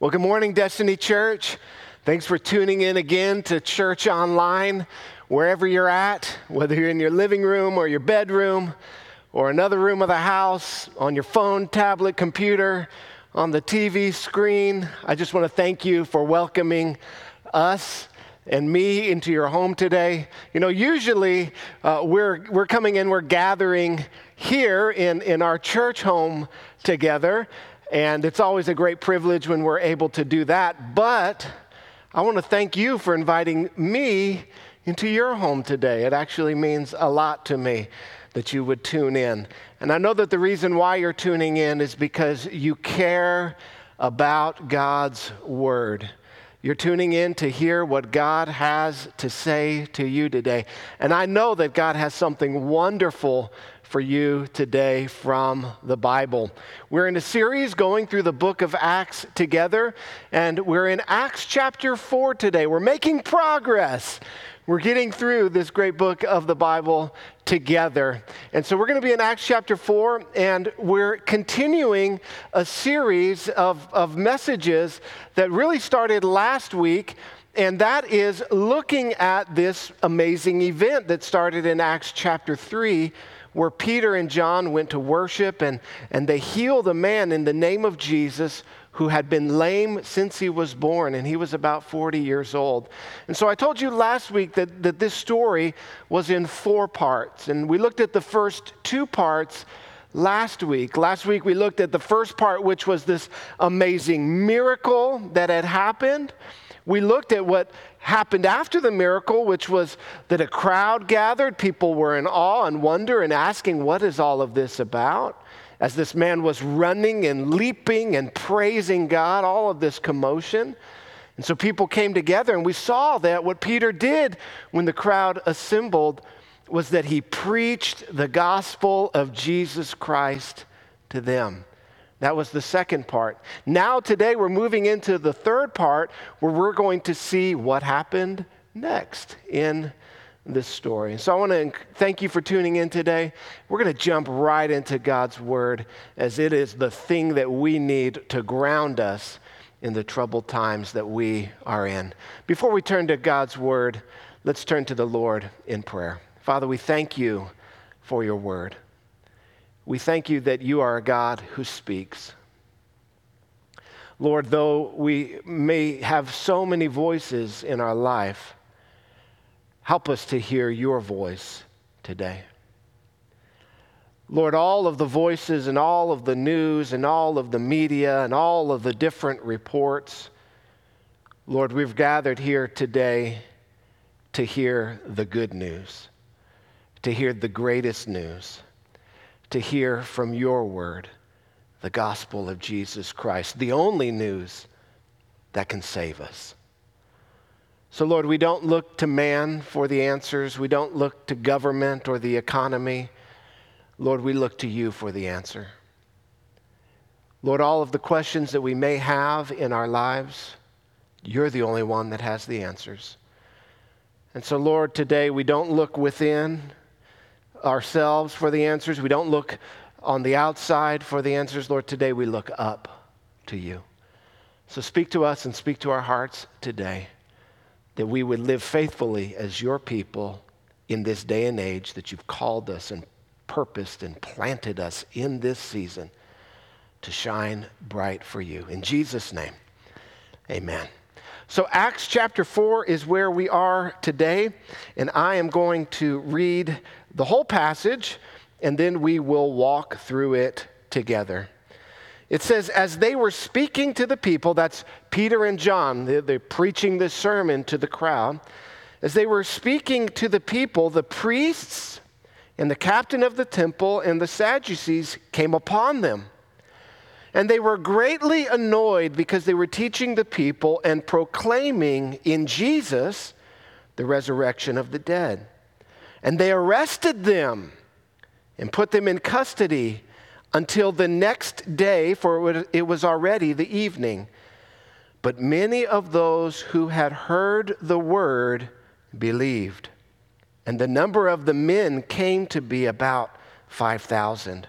Well, good morning, Destiny Church. Thanks for tuning in again to Church Online, wherever you're at, whether you're in your living room or your bedroom or another room of the house, on your phone, tablet, computer, on the TV screen. I just want to thank you for welcoming us and me into your home today. You know, usually uh, we're, we're coming in, we're gathering here in, in our church home together. And it's always a great privilege when we're able to do that. But I want to thank you for inviting me into your home today. It actually means a lot to me that you would tune in. And I know that the reason why you're tuning in is because you care about God's Word. You're tuning in to hear what God has to say to you today. And I know that God has something wonderful for you today from the Bible. We're in a series going through the book of Acts together, and we're in Acts chapter 4 today. We're making progress. We're getting through this great book of the Bible together. And so we're going to be in Acts chapter 4, and we're continuing a series of, of messages that really started last week and that is looking at this amazing event that started in Acts chapter 3 where Peter and John went to worship and, and they healed a man in the name of Jesus who had been lame since he was born, and he was about 40 years old. And so I told you last week that, that this story was in four parts, and we looked at the first two parts last week. Last week we looked at the first part, which was this amazing miracle that had happened. We looked at what happened after the miracle, which was that a crowd gathered. People were in awe and wonder and asking, What is all of this about? As this man was running and leaping and praising God, all of this commotion. And so people came together, and we saw that what Peter did when the crowd assembled was that he preached the gospel of Jesus Christ to them. That was the second part. Now, today, we're moving into the third part where we're going to see what happened next in this story. So, I want to thank you for tuning in today. We're going to jump right into God's Word as it is the thing that we need to ground us in the troubled times that we are in. Before we turn to God's Word, let's turn to the Lord in prayer. Father, we thank you for your Word. We thank you that you are a God who speaks. Lord, though we may have so many voices in our life, help us to hear your voice today. Lord, all of the voices and all of the news and all of the media and all of the different reports, Lord, we've gathered here today to hear the good news, to hear the greatest news to hear from your word the gospel of Jesus Christ, the only news that can save us. So, Lord, we don't look to man for the answers. We don't look to government or the economy. Lord, we look to you for the answer. Lord, all of the questions that we may have in our lives, you're the only one that has the answers. And so, Lord, today we don't look within, ourselves for the answers. We don't look on the outside for the answers. Lord, today we look up to you. So speak to us and speak to our hearts today that we would live faithfully as your people in this day and age that you've called us and purposed and planted us in this season to shine bright for you. In Jesus' name, amen. So, Acts chapter 4 is where we are today, and I am going to read the whole passage, and then we will walk through it together. It says, as they were speaking to the people, that's Peter and John, they're, they're, preaching this sermon to the crowd. As they were speaking to the people, the priests and the captain of the temple and the Sadducees came upon them. And they were greatly annoyed because they were teaching the people and proclaiming in Jesus the resurrection of the dead. And they arrested them and put them in custody until the next day, for it was already the evening. But many of those who had heard the word believed. And the number of the men came to be about 5,000.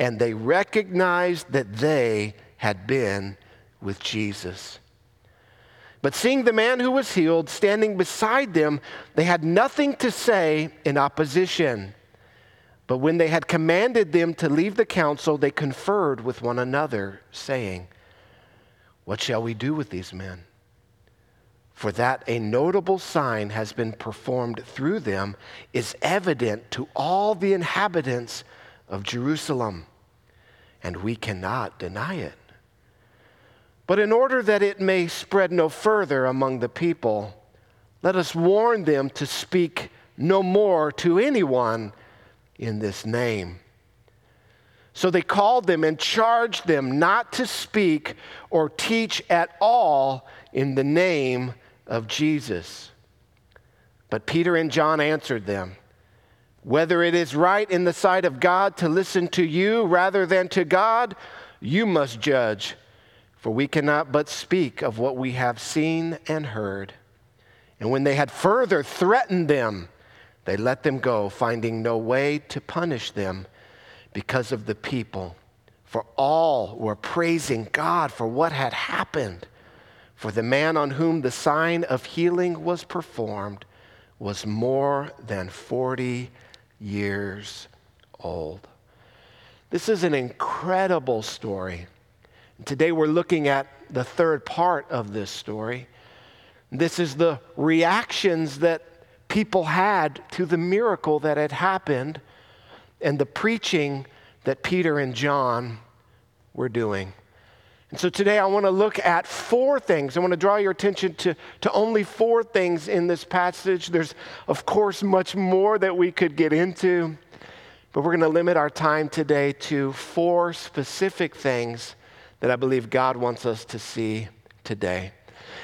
and they recognized that they had been with Jesus. But seeing the man who was healed standing beside them, they had nothing to say in opposition. But when they had commanded them to leave the council, they conferred with one another, saying, What shall we do with these men? For that a notable sign has been performed through them is evident to all the inhabitants of Jerusalem, and we cannot deny it. But in order that it may spread no further among the people, let us warn them to speak no more to anyone in this name. So they called them and charged them not to speak or teach at all in the name of Jesus. But Peter and John answered them Whether it is right in the sight of God to listen to you rather than to God, you must judge. For we cannot but speak of what we have seen and heard. And when they had further threatened them, they let them go, finding no way to punish them because of the people. For all were praising God for what had happened. For the man on whom the sign of healing was performed was more than 40 years old. This is an incredible story. Today we're looking at the third part of this story. This is the reactions that people had to the miracle that had happened and the preaching that Peter and John were doing. And so today I want to look at four things. I want to draw your attention to, to only four things in this passage. There's, of course, much more that we could get into, but we're going to limit our time today to four specific things that I believe God wants us to see today.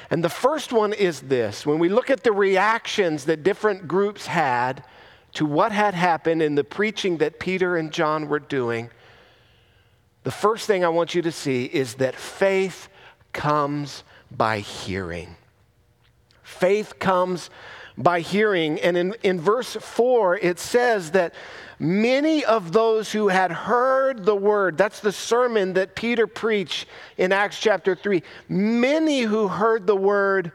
And the first one is this when we look at the reactions that different groups had to what had happened in the preaching that Peter and John were doing, the first thing I want you to see is that faith comes by hearing. Faith comes by hearing. And in, in verse 4, it says that many of those who had heard the word, that's the sermon that Peter preached in Acts chapter 3, many who heard the word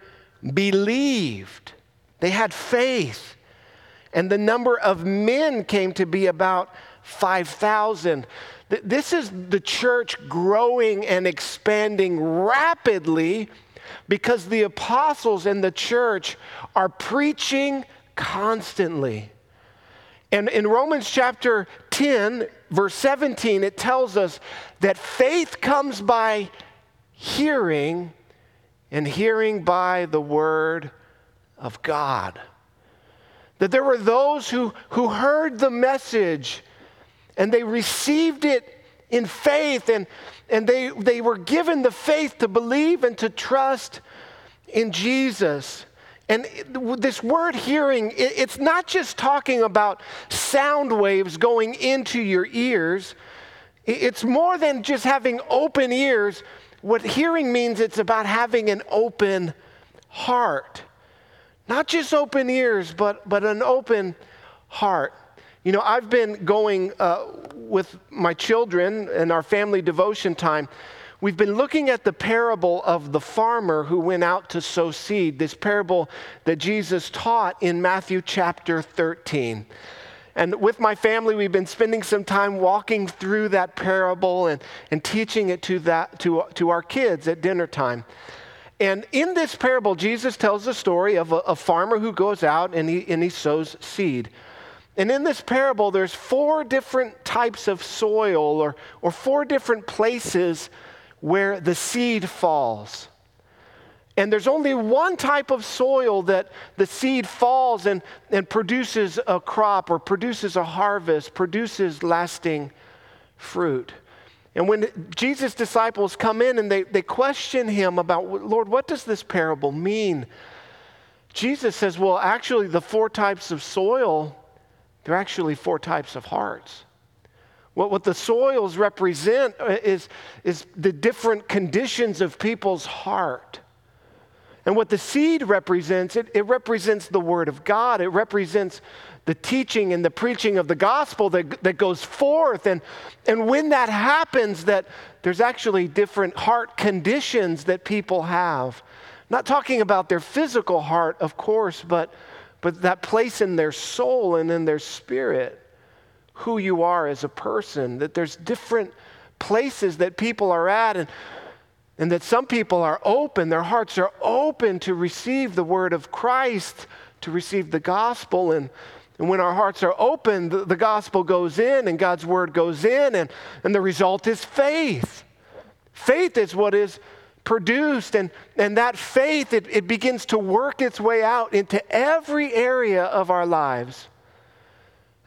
believed. They had faith. And the number of men came to be about 5,000. This is the church growing and expanding rapidly because the apostles and the church are preaching constantly. And in Romans chapter 10, verse 17, it tells us that faith comes by hearing, and hearing by the word of God. That there were those who, who heard the message and they received it in faith, and, and they, they were given the faith to believe and to trust in Jesus. And this word hearing, it's not just talking about sound waves going into your ears. It's more than just having open ears. What hearing means, it's about having an open heart. Not just open ears, but, but an open heart. You know, I've been going uh, with my children and our family devotion time. We've been looking at the parable of the farmer who went out to sow seed, this parable that Jesus taught in Matthew chapter 13. And with my family, we've been spending some time walking through that parable and, and teaching it to, that, to, to our kids at dinner time. And in this parable, Jesus tells the story of a, a farmer who goes out and he, and he sows seed. And in this parable, there's four different types of soil or, or four different places where the seed falls. And there's only one type of soil that the seed falls and, and produces a crop or produces a harvest, produces lasting fruit. And when Jesus' disciples come in and they, they question him about, Lord, what does this parable mean? Jesus says, well, actually, the four types of soil, they're actually four types of hearts. What, what the soils represent uh, is, is the different conditions of people's heart. And what the seed represents, it, it represents the Word of God. It represents the teaching and the preaching of the gospel that, that goes forth. And, and when that happens, that there's actually different heart conditions that people have. Not talking about their physical heart, of course, but, but that place in their soul and in their spirit, who you are as a person, that there's different places that people are at. And and that some people are open, their hearts are open to receive the word of Christ, to receive the gospel. And, and when our hearts are open, the, the gospel goes in and God's word goes in, and, and the result is faith. Faith is what is produced, and, and that faith, it, it begins to work its way out into every area of our lives.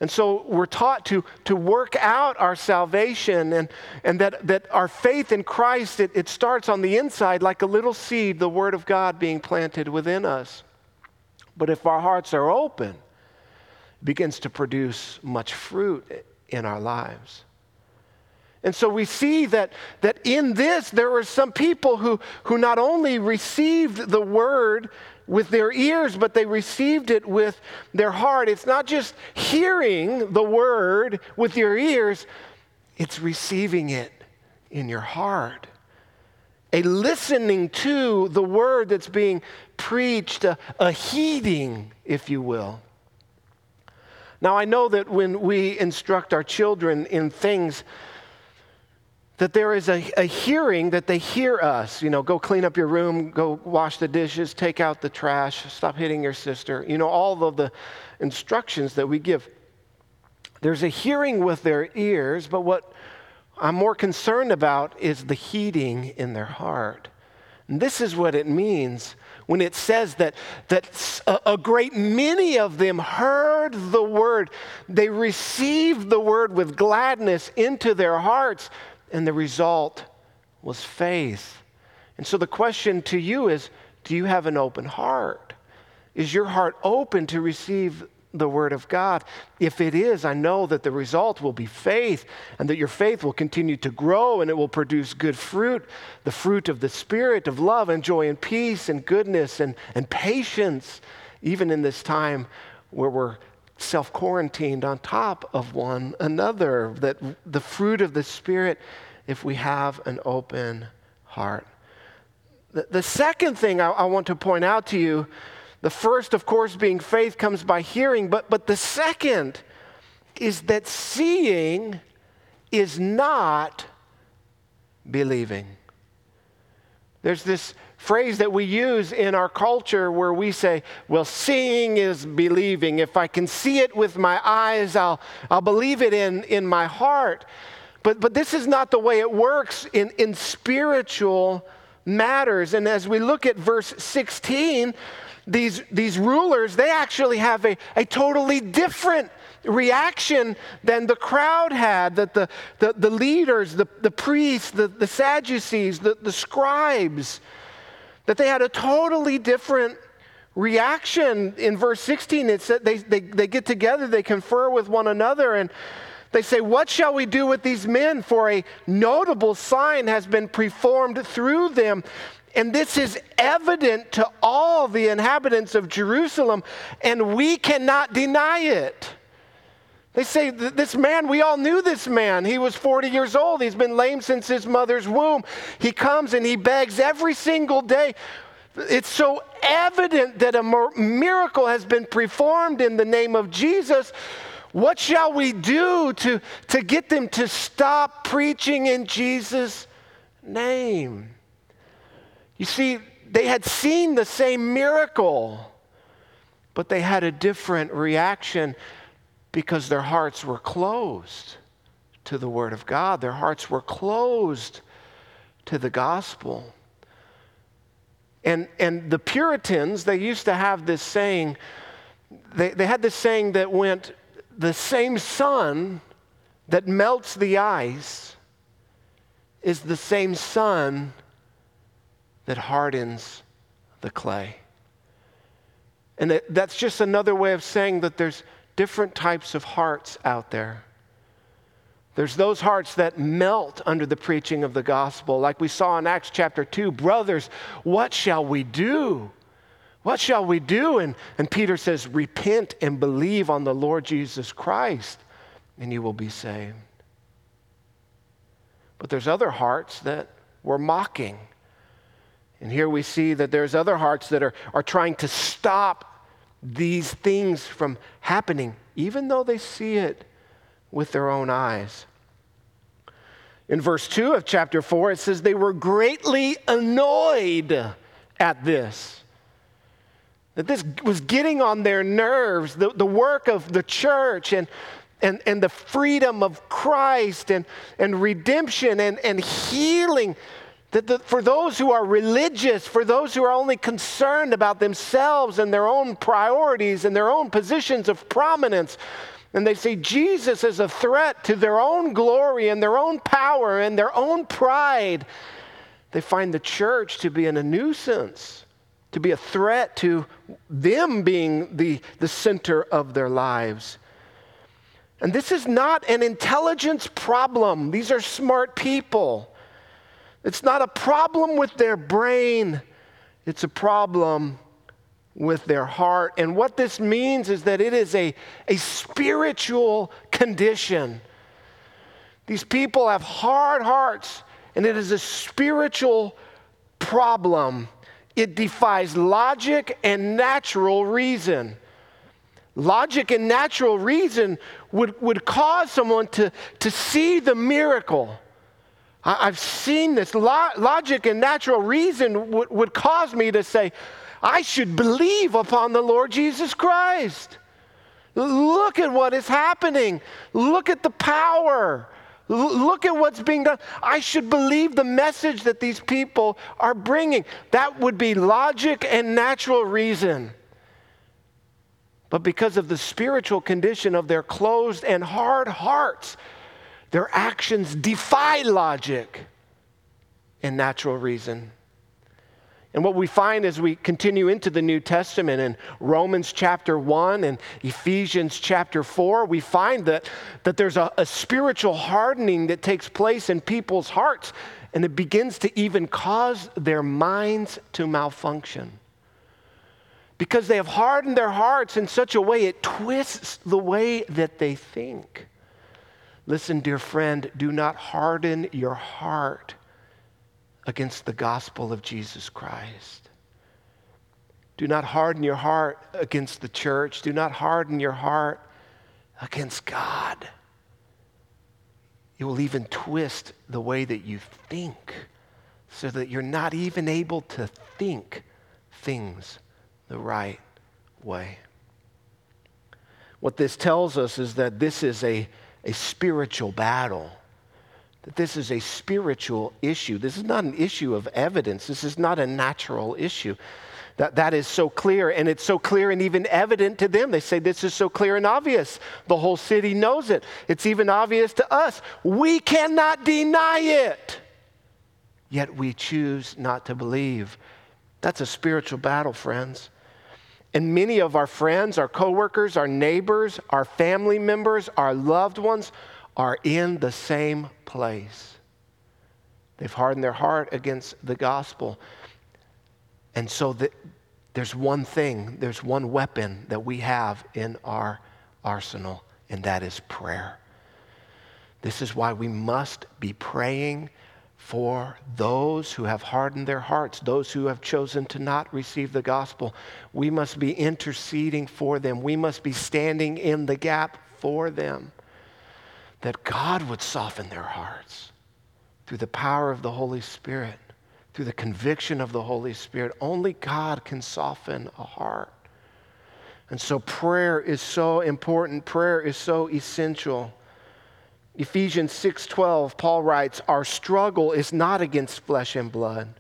And so we're taught to, to work out our salvation and, and that, that our faith in Christ, it, it starts on the inside like a little seed, the Word of God being planted within us. But if our hearts are open, begins to produce much fruit in our lives. And so we see that, that in this, there were some people who, who not only received the word with their ears, but they received it with their heart. It's not just hearing the word with your ears, it's receiving it in your heart. A listening to the word that's being preached, a, a heeding, if you will. Now, I know that when we instruct our children in things, that there is a, a, hearing that they hear us. You know, go clean up your room, go wash the dishes, take out the trash, stop hitting your sister. You know, all of the instructions that we give. There's a hearing with their ears, but what I'm more concerned about is the heeding in their heart. And this is what it means when it says that, that a, great many of them heard the word. They received the word with gladness into their hearts and the result was faith. And so the question to you is do you have an open heart? Is your heart open to receive the Word of God? If it is, I know that the result will be faith and that your faith will continue to grow and it will produce good fruit the fruit of the Spirit, of love and joy and peace and goodness and, and patience, even in this time where we're self quarantined on top of one another. That the fruit of the Spirit, if we have an open heart. The, second thing I, I want to point out to you the first, of course, being faith comes by hearing, but, but the second is that seeing is not believing. There's this phrase that we use in our culture where we say, well, seeing is believing. If I can see it with my eyes, I'll, I'll believe it in, in my heart. But, but this is not the way it works in, in spiritual matters. And as we look at verse 16, these, these rulers, they actually have a, a totally different reaction than the crowd had, that the, the, the leaders, the, the priests, the, the Sadducees, the, the scribes, that they had a totally different reaction. In verse 16, it said they, they, they get together, they confer with one another, and They say, What shall we do with these men? For a notable sign has been performed through them. And this is evident to all the inhabitants of Jerusalem, and we cannot deny it. They say, This man, we all knew this man. He was 40 years old. He's been lame since his mother's womb. He comes and he begs every single day. It's so evident that a miracle has been performed in the name of Jesus. What shall we do to, to get them to stop preaching in Jesus' name? You see, they had seen the same miracle, but they had a different reaction because their hearts were closed to the Word of God. Their hearts were closed to the gospel. And, and the Puritans, they used to have this saying, they, they had this saying that went, the same sun that melts the ice is the same sun that hardens the clay. And that, that's just another way of saying that there's different types of hearts out there. There's those hearts that melt under the preaching of the gospel, like we saw in Acts chapter 2. Brothers, what shall we do? What shall we do? And, and Peter says, Repent and believe on the Lord Jesus Christ, and you will be saved. But there's other hearts that were mocking. And here we see that there's other hearts that are, are trying to stop these things from happening, even though they see it with their own eyes. In verse 2 of chapter 4, it says, They were greatly annoyed at this. That this was getting on their nerves, the, the work of the church and, and, and the freedom of Christ and, and redemption and, and healing that the, for those who are religious, for those who are only concerned about themselves and their own priorities and their own positions of prominence, and they see Jesus as a threat to their own glory and their own power and their own pride, they find the church to be in a nuisance, to be a threat to them being the, the center of their lives. And this is not an intelligence problem. These are smart people. It's not a problem with their brain, it's a problem with their heart. And what this means is that it is a, a spiritual condition. These people have hard hearts, and it is a spiritual problem. It defies logic and natural reason. Logic and natural reason would, would cause someone to, to see the miracle I, have seen this. logic and natural reason would, would cause me to say, I should believe upon the Lord Jesus Christ. Look at what is happening. Look at the power. Look at what's being done. I should believe the message that these people are bringing. That would be logic and natural reason. But because of the spiritual condition of their closed and hard hearts, their actions defy logic and natural reason. And what we find as we continue into the New Testament in Romans chapter 1 and Ephesians chapter 4, we find that, that there's a, a spiritual hardening that takes place in people's hearts, and it begins to even cause their minds to malfunction. Because they have hardened their hearts in such a way it twists the way that they think. Listen, dear friend, do not harden your heart against the gospel of Jesus Christ. Do not harden your heart against the church. Do not harden your heart against God. It will even twist the way that you think so that you're not even able to think things the right way. What this tells us is that this is a a spiritual battle. That this is a spiritual issue. This is not an issue of evidence. This is not a natural issue. That, that is so clear, and it's so clear and even evident to them. They say this is so clear and obvious. The whole city knows it. It's even obvious to us. We cannot deny it. Yet we choose not to believe. That's a spiritual battle, friends. And many of our friends, our coworkers, our neighbors, our family members, our loved ones are in the same place. They've hardened their heart against the gospel. And so the, there's one thing, there's one weapon that we have in our arsenal, and that is prayer. This is why we must be praying for those who have hardened their hearts, those who have chosen to not receive the gospel. We must be interceding for them. We must be standing in the gap for them that God would soften their hearts through the power of the Holy Spirit, through the conviction of the Holy Spirit. Only God can soften a heart. And so prayer is so important, prayer is so essential. Ephesians 6:12 Paul writes, "Our struggle is not against flesh and blood,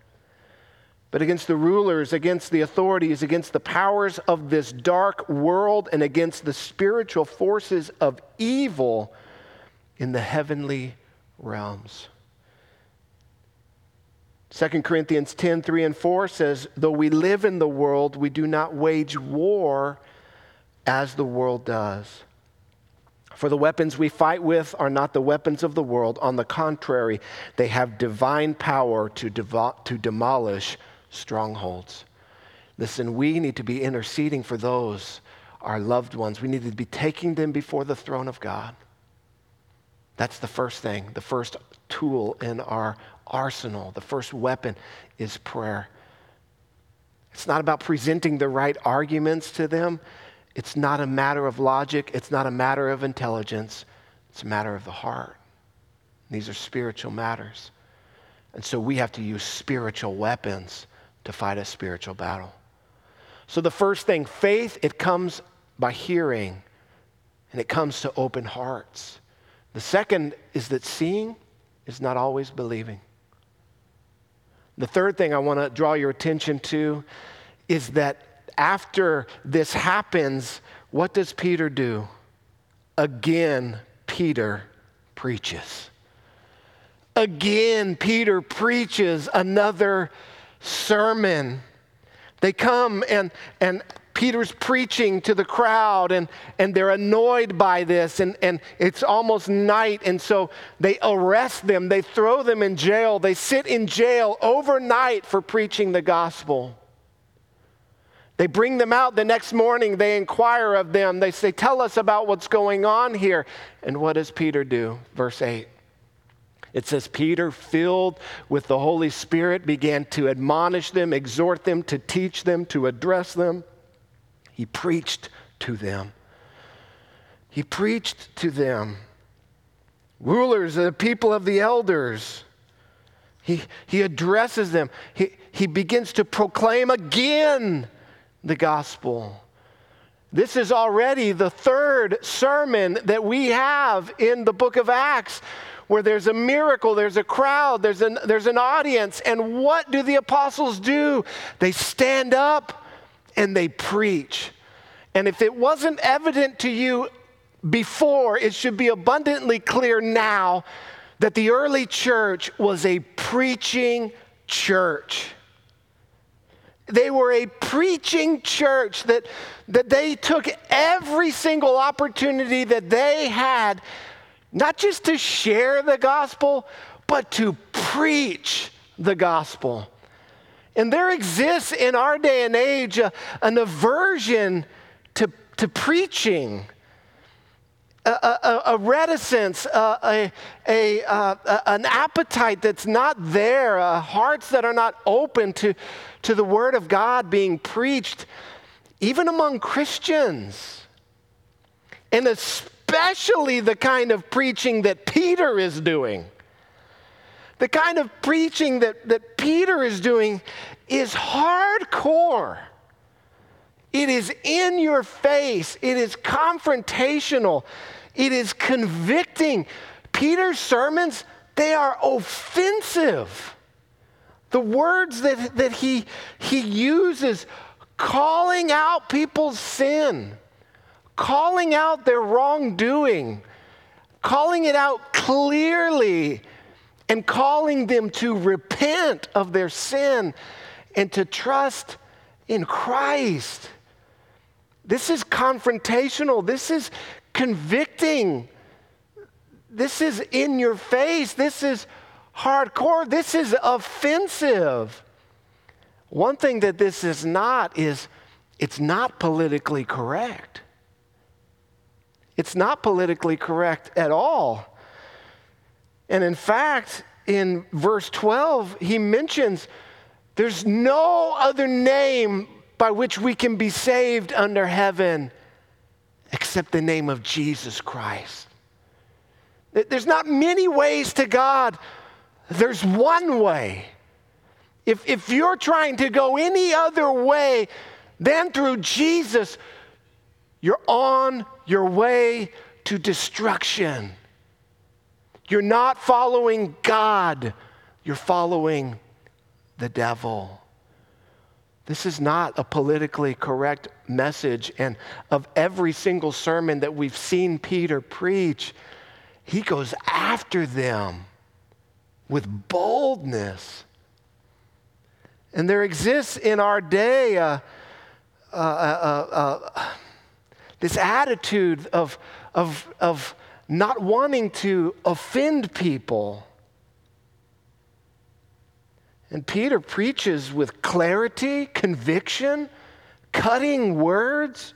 but against the rulers, against the authorities, against the powers of this dark world and against the spiritual forces of evil in the heavenly realms." 2 Corinthians 10 3 and 4 says, Though we live in the world, we do not wage war as the world does. For the weapons we fight with are not the weapons of the world. On the contrary, they have divine power to, devo- to demolish strongholds. Listen, we need to be interceding for those, our loved ones. We need to be taking them before the throne of God. That's the first thing, the first tool in our arsenal. The first weapon is prayer. It's not about presenting the right arguments to them. It's not a matter of logic. It's not a matter of intelligence. It's a matter of the heart. These are spiritual matters. And so we have to use spiritual weapons to fight a spiritual battle. So the first thing, faith, it comes by hearing and it comes to open hearts. The second is that seeing is not always believing. The third thing I want to draw your attention to is that after this happens, what does Peter do? Again, Peter preaches. Again, Peter preaches another sermon. They come and, and Peter's preaching to the crowd, and, and they're annoyed by this, and, and it's almost night, and so they arrest them. They throw them in jail. They sit in jail overnight for preaching the gospel. They bring them out the next morning. They inquire of them. They say, Tell us about what's going on here. And what does Peter do? Verse 8. It says, Peter, filled with the Holy Spirit, began to admonish them, exhort them, to teach them, to address them. He preached to them. He preached to them. Rulers, the people of the elders. He, he addresses them. He, he begins to proclaim again the gospel. This is already the third sermon that we have in the book of Acts where there's a miracle, there's a crowd, there's an, there's an audience. And what do the apostles do? They stand up and they preach. And if it wasn't evident to you before, it should be abundantly clear now that the early church was a preaching church. They were a preaching church that, that they took every single opportunity that they had, not just to share the gospel, but to preach the gospel. And there exists in our day and age a, an aversion to, to preaching. A, a, a, reticence, a, a, an appetite that's not there, uh, hearts that are not open to, to the Word of God being preached, even among Christians. And especially the kind of preaching that Peter is doing. The kind of preaching that, that Peter is doing is hardcore. It is in your face, it is confrontational, it is convicting. Peter's sermons, they are offensive. The words that, that he, he uses, calling out people's sin, calling out their wrongdoing, calling it out clearly and calling them to repent of their sin and to trust in Christ. This is confrontational. This is convicting. this is in your face. This is hardcore. This is offensive. One thing that this is not is it's not politically correct. It's not politically correct at all. And in fact, in verse 12, he mentions there's no other name by which we can be saved under heaven except the name of Jesus Christ. There's not many ways to God, there's one way. If, if you're trying to go any other way than through Jesus, you're on your way to destruction. You're not following God, you're following the devil. This is not a politically correct message. And of every single sermon that we've seen Peter preach, he goes after them with boldness. And there exists in our day uh, uh, uh, this attitude of, of, of not wanting to offend people. And Peter preaches with clarity, conviction, cutting words.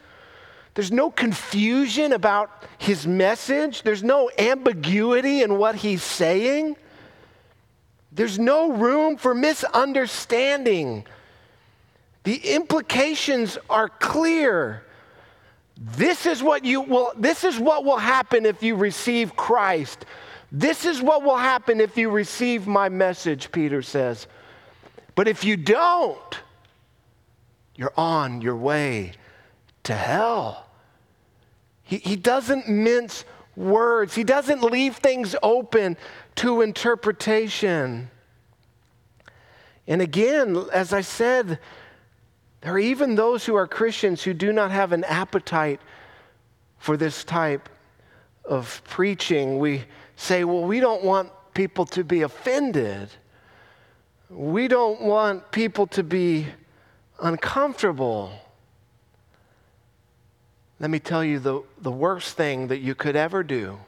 There's no confusion about his message, there's no ambiguity in what he's saying. There's no room for misunderstanding. The implications are clear. This is what you will this is what will happen if you receive Christ. This is what will happen if you receive my message, Peter says. But if you don't, you're on your way to hell. He, he doesn't mince words, he doesn't leave things open to interpretation. And again, as I said, there are even those who are Christians who do not have an appetite for this type of preaching. We say, well, we don't want people to be offended. We don't want people to be uncomfortable. Let me tell you the, the worst thing that you could ever do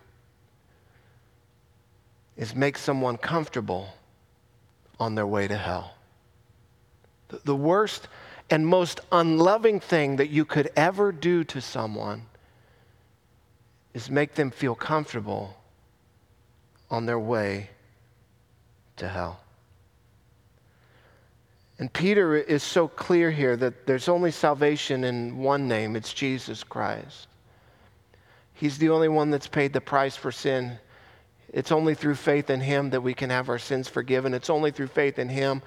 is make someone comfortable on their way to hell. The, worst and most unloving thing that you could ever do to someone is make them feel comfortable on their way to hell. And Peter is so clear here that there's only salvation in one name it's Jesus Christ. He's the only one that's paid the price for sin. It's only through faith in Him that we can have our sins forgiven. It's only through faith in Him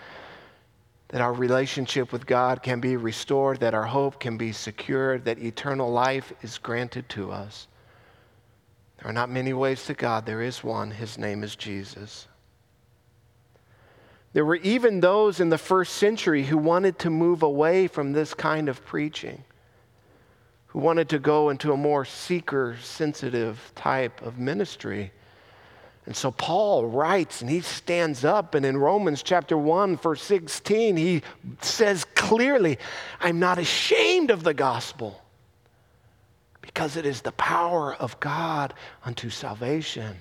that our relationship with God can be restored, that our hope can be secured, that eternal life is granted to us. There are not many ways to God, there is one. His name is Jesus. There were even those in the first century who wanted to move away from this kind of preaching, who wanted to go into a more seeker sensitive type of ministry. And so Paul writes and he stands up, and in Romans chapter 1, verse 16, he says clearly, I'm not ashamed of the gospel because it is the power of God unto salvation.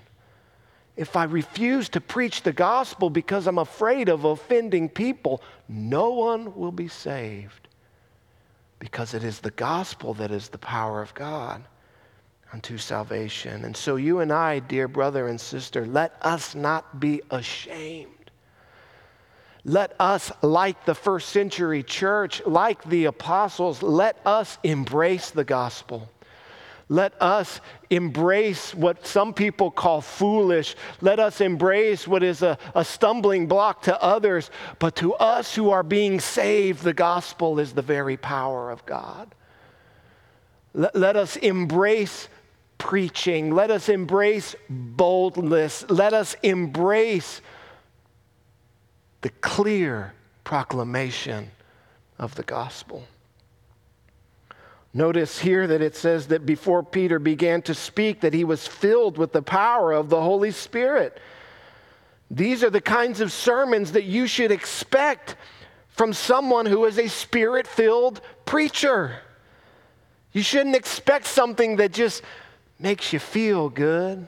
If I refuse to preach the gospel because I'm afraid of offending people, no one will be saved because it is the gospel that is the power of God unto salvation. And so, you and I, dear brother and sister, let us not be ashamed. Let us, like the first century church, like the apostles, let us embrace the gospel. Let us embrace what some people call foolish. Let us embrace what is a, a, stumbling block to others. But to us who are being saved, the gospel is the very power of God. Let, let us embrace preaching. Let us embrace boldness. Let us embrace the clear proclamation of the gospel. Notice here that it says that before Peter began to speak that he was filled with the power of the Holy Spirit. These are the kinds of sermons that you should expect from someone who is a spirit-filled preacher. You shouldn't expect something that just makes you feel good.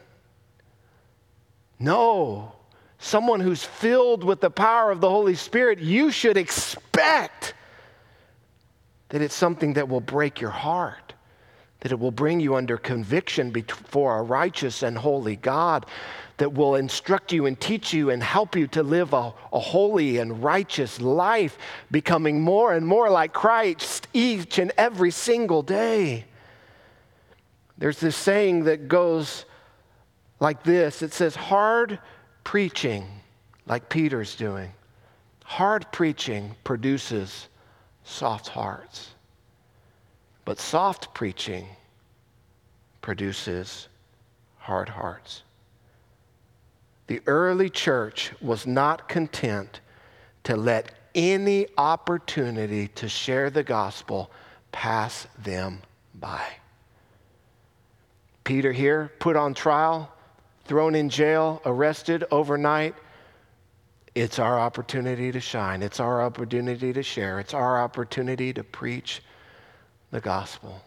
No. Someone who's filled with the power of the Holy Spirit, you should expect that it's something that will break your heart, that it will bring you under conviction before a righteous and holy God, that will instruct you and teach you and help you to live a, a, holy and righteous life, becoming more and more like Christ each and every single day. There's this saying that goes like this it says, hard preaching, like Peter's doing, hard preaching produces soft hearts. But soft preaching produces hard hearts. The early church was not content to let any opportunity to share the gospel pass them by. Peter here, put on trial, thrown in jail, arrested overnight. It's our opportunity to shine. It's our opportunity to share. It's our opportunity to preach the gospel.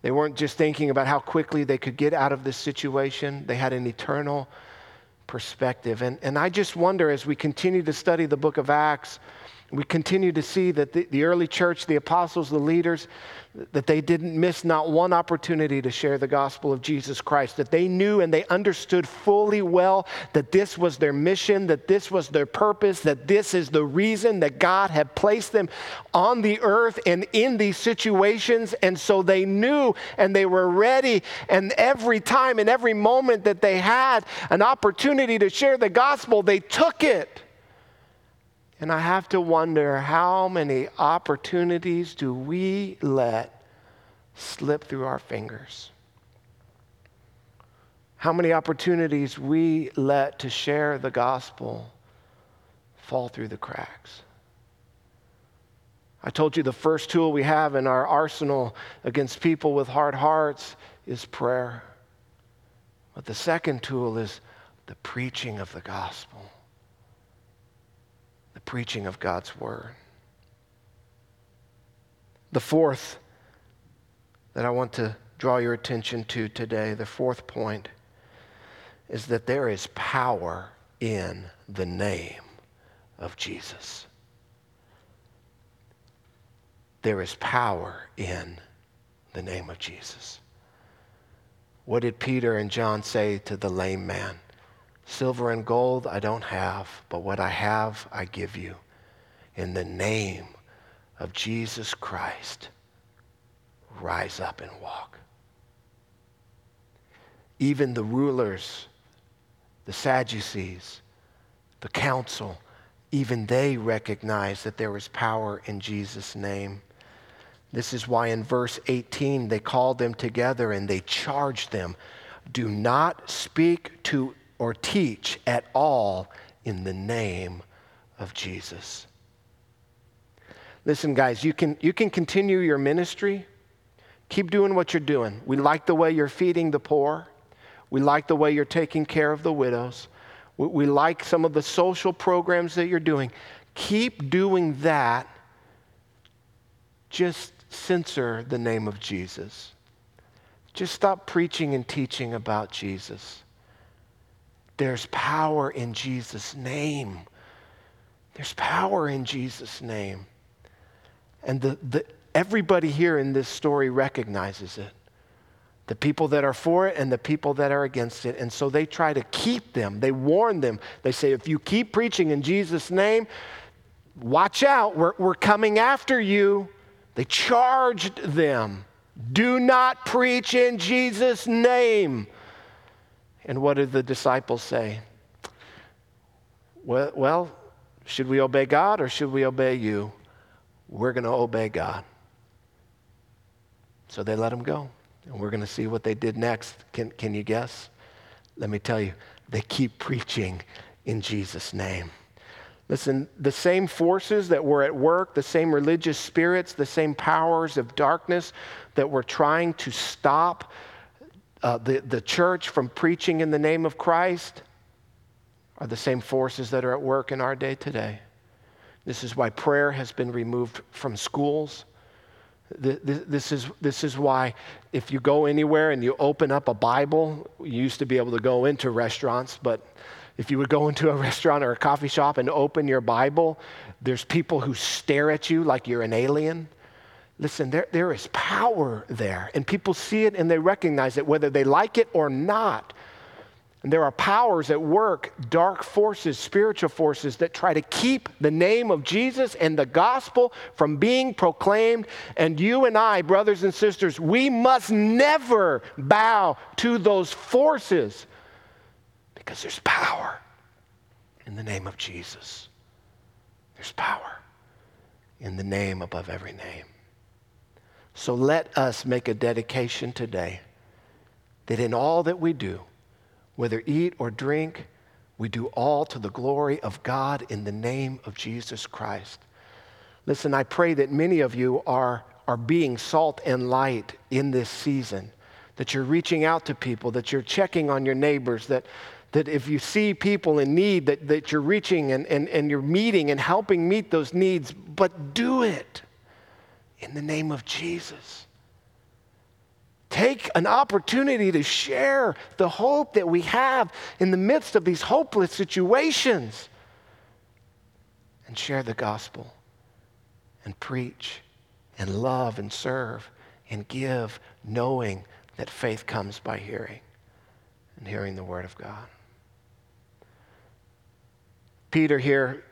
They weren't just thinking about how quickly they could get out of this situation, they had an eternal perspective. And, and I just wonder as we continue to study the book of Acts, we continue to see that the, the early church, the apostles, the leaders, that they didn't miss not one opportunity to share the gospel of Jesus Christ, that they knew and they understood fully well that this was their mission, that this was their purpose, that this is the reason that God had placed them on the earth and in these situations. And so they knew and they were ready. And every time and every moment that they had an opportunity to share the gospel, they took it. And I have to wonder how many opportunities do we let slip through our fingers? How many opportunities we let to share the gospel fall through the cracks? I told you the first tool we have in our arsenal against people with hard hearts is prayer. But the second tool is the preaching of the gospel preaching of God's word. The fourth that I want to draw your attention to today, the fourth point, is that there is power in the name of Jesus. There is power in the name of Jesus. What did Peter and John say to the lame man? Silver and gold I don't have, but what I have I give you. In the name of Jesus Christ, rise up and walk. Even the rulers, the Sadducees, the council, even they recognize that there was power in Jesus' name. This is why in verse 18 they called them together and they charged them do not speak to or teach at all in the name of Jesus. Listen, guys, you can, you can continue your ministry. Keep doing what you're doing. We like the way you're feeding the poor. We like the way you're taking care of the widows. We, we like some of the social programs that you're doing. Keep doing that. Just censor the name of Jesus. Just stop preaching and teaching about Jesus. There's power in Jesus' name. There's power in Jesus' name. And the, the, everybody here in this story recognizes it the people that are for it and the people that are against it. And so they try to keep them. They warn them. They say, if you keep preaching in Jesus' name, watch out, we're, we're coming after you. They charged them. Do not preach in Jesus' name. And what did the disciples say? Well, well should we obey God or should we obey you? We're going to obey God. So they let him go. And we're going to see what they did next. Can, can you guess? Let me tell you, they keep preaching in Jesus' name. Listen, the same forces that were at work, the same religious spirits, the same powers of darkness that were trying to stop uh, the, the church from preaching in the name of Christ are the same forces that are at work in our day today. This is why prayer has been removed from schools. This is, this is why, if you go anywhere and you open up a Bible, you used to be able to go into restaurants, but if you would go into a restaurant or a coffee shop and open your Bible, there's people who stare at you like you're an alien. Listen, there, there is power there, and people see it and they recognize it, whether they like it or not. And there are powers at work, dark forces, spiritual forces that try to keep the name of Jesus and the gospel from being proclaimed. And you and I, brothers and sisters, we must never bow to those forces because there's power in the name of Jesus. There's power in the name above every name. So let us make a dedication today that in all that we do, whether eat or drink, we do all to the glory of God in the name of Jesus Christ. Listen, I pray that many of you are, are being salt and light in this season, that you're reaching out to people, that you're checking on your neighbors, that, that if you see people in need, that, that you're reaching and, and, and you're meeting and helping meet those needs, but do it in the name of Jesus. Take an opportunity to share the hope that we have in the midst of these hopeless situations and share the gospel and preach and love and serve and give, knowing that faith comes by hearing and hearing the word of God. Peter here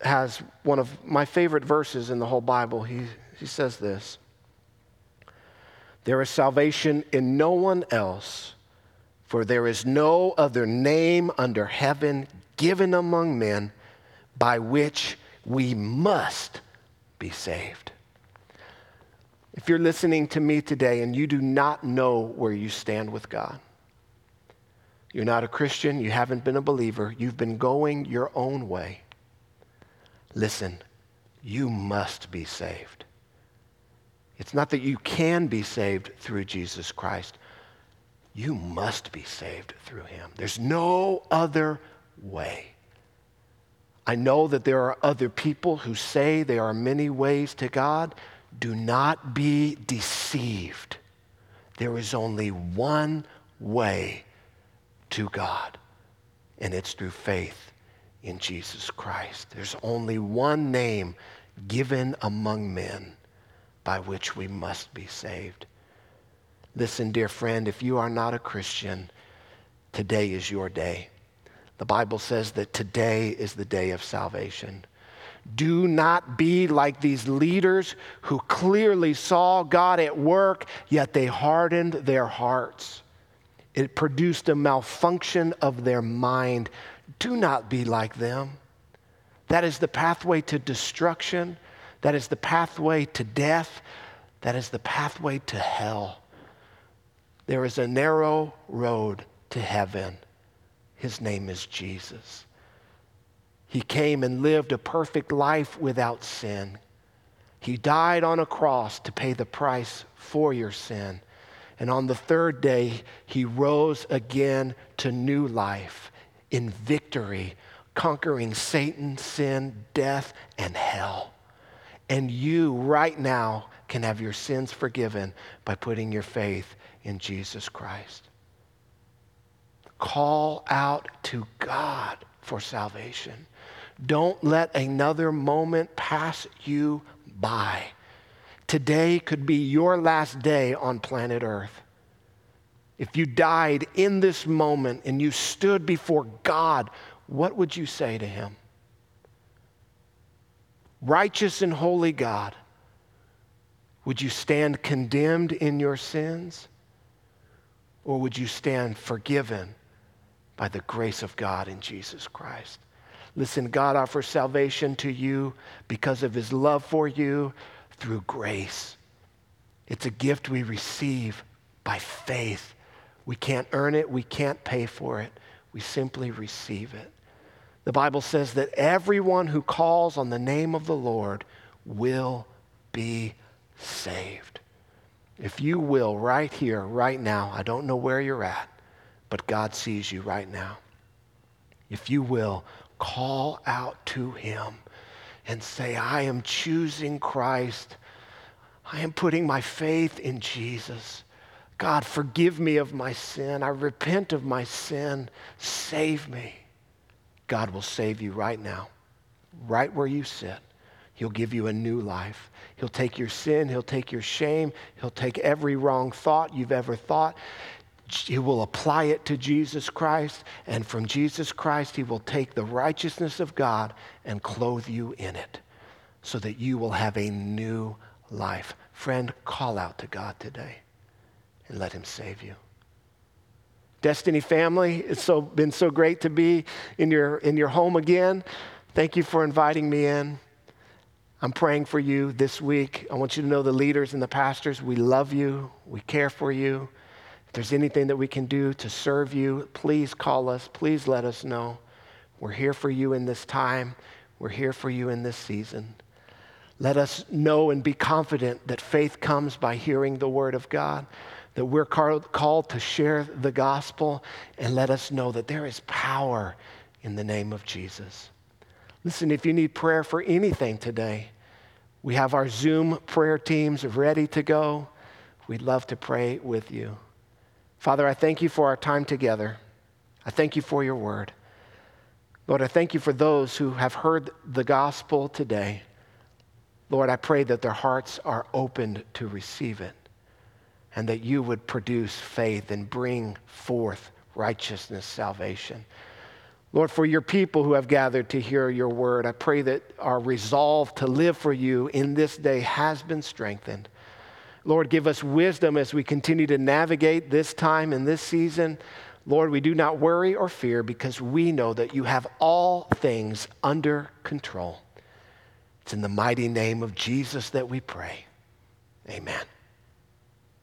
has one of my favorite verses in the whole Bible. He, he says this there is salvation in no one else, for there is no other name under heaven given among men by which we must be saved. If you're listening to me today and you do not know where you stand with God, you're not a Christian, you haven't been a believer, you've been going your own way. Listen, you must be saved. It's not that you can be saved through Jesus Christ. You must be saved through him. There's no other way. I know that there are other people who say there are many ways to God. Do not be deceived. There is only one way to God, and it's through faith in Jesus Christ. There's only one name given among men by which we must be saved. Listen, dear friend, if you are not a Christian, today is your day. The Bible says that today is the day of salvation. Do not be like these leaders who clearly saw God at work, yet they hardened their hearts. It produced a malfunction of their mind. Do not be like them. That is the pathway to destruction. That is the pathway to death. That is the pathway to hell. There is a narrow road to heaven. His name is Jesus. He came and lived a perfect life without sin. He died on a cross to pay the price for your sin. And on the third day, he rose again to new life in victory, conquering Satan, sin, death, and hell. And you, right now, can have your sins forgiven by putting your faith in Jesus Christ. Call out to God for salvation. Don't let another moment pass you by. Today could be your last day on planet Earth. If you died in this moment and you stood before God, what would you say to Him? Righteous and holy God, would you stand condemned in your sins? Or would you stand forgiven by the grace of God in Jesus Christ? Listen, God offers salvation to you because of his love for you through grace. It's a gift we receive by faith. We can't earn it, we can't pay for it. We simply receive it. The Bible says that everyone who calls on the name of the Lord will be saved. If you will, right here, right now, I don't know where you're at, but God sees you right now. If you will, call out to Him and say, I am choosing Christ. I am putting my faith in Jesus. God, forgive me of my sin. I repent of my sin. Save me. God will save you right now, right where you sit. He'll give you a new life. He'll take your sin, He'll take your shame, He'll take every wrong thought you've ever thought. He will apply it to Jesus Christ, and from Jesus Christ, He will take the righteousness of God and clothe you in it so that you will have a new life. Friend, call out to God today and let Him save you. Destiny family, it's so, been so great to be in your, in your home again. Thank you for inviting me in. I'm praying for you this week. I want you to know the leaders and the pastors, we love you, we care for you. If there's anything that we can do to serve you, please call us, please let us know. We're here for you in this time, we're here for you in this season. Let us know and be confident that faith comes by hearing the word of God that we're called to share the gospel and let us know that there is power in the name of Jesus. Listen, if you need prayer for anything today, we have our Zoom prayer teams ready to go. We'd love to pray with you. Father, I thank you for our time together. I thank you for your word. Lord, I thank you for those who have heard the gospel today. Lord, I pray that their hearts are opened to receive it and that you would produce faith and bring forth righteousness, salvation. Lord, for your people who have gathered to hear your word, I pray that our resolve to live for you in this day has been strengthened. Lord, give us wisdom as we continue to navigate this time and this season. Lord, we do not worry or fear because we know that you have all things under control. It's in the mighty name of Jesus that we pray. Amen.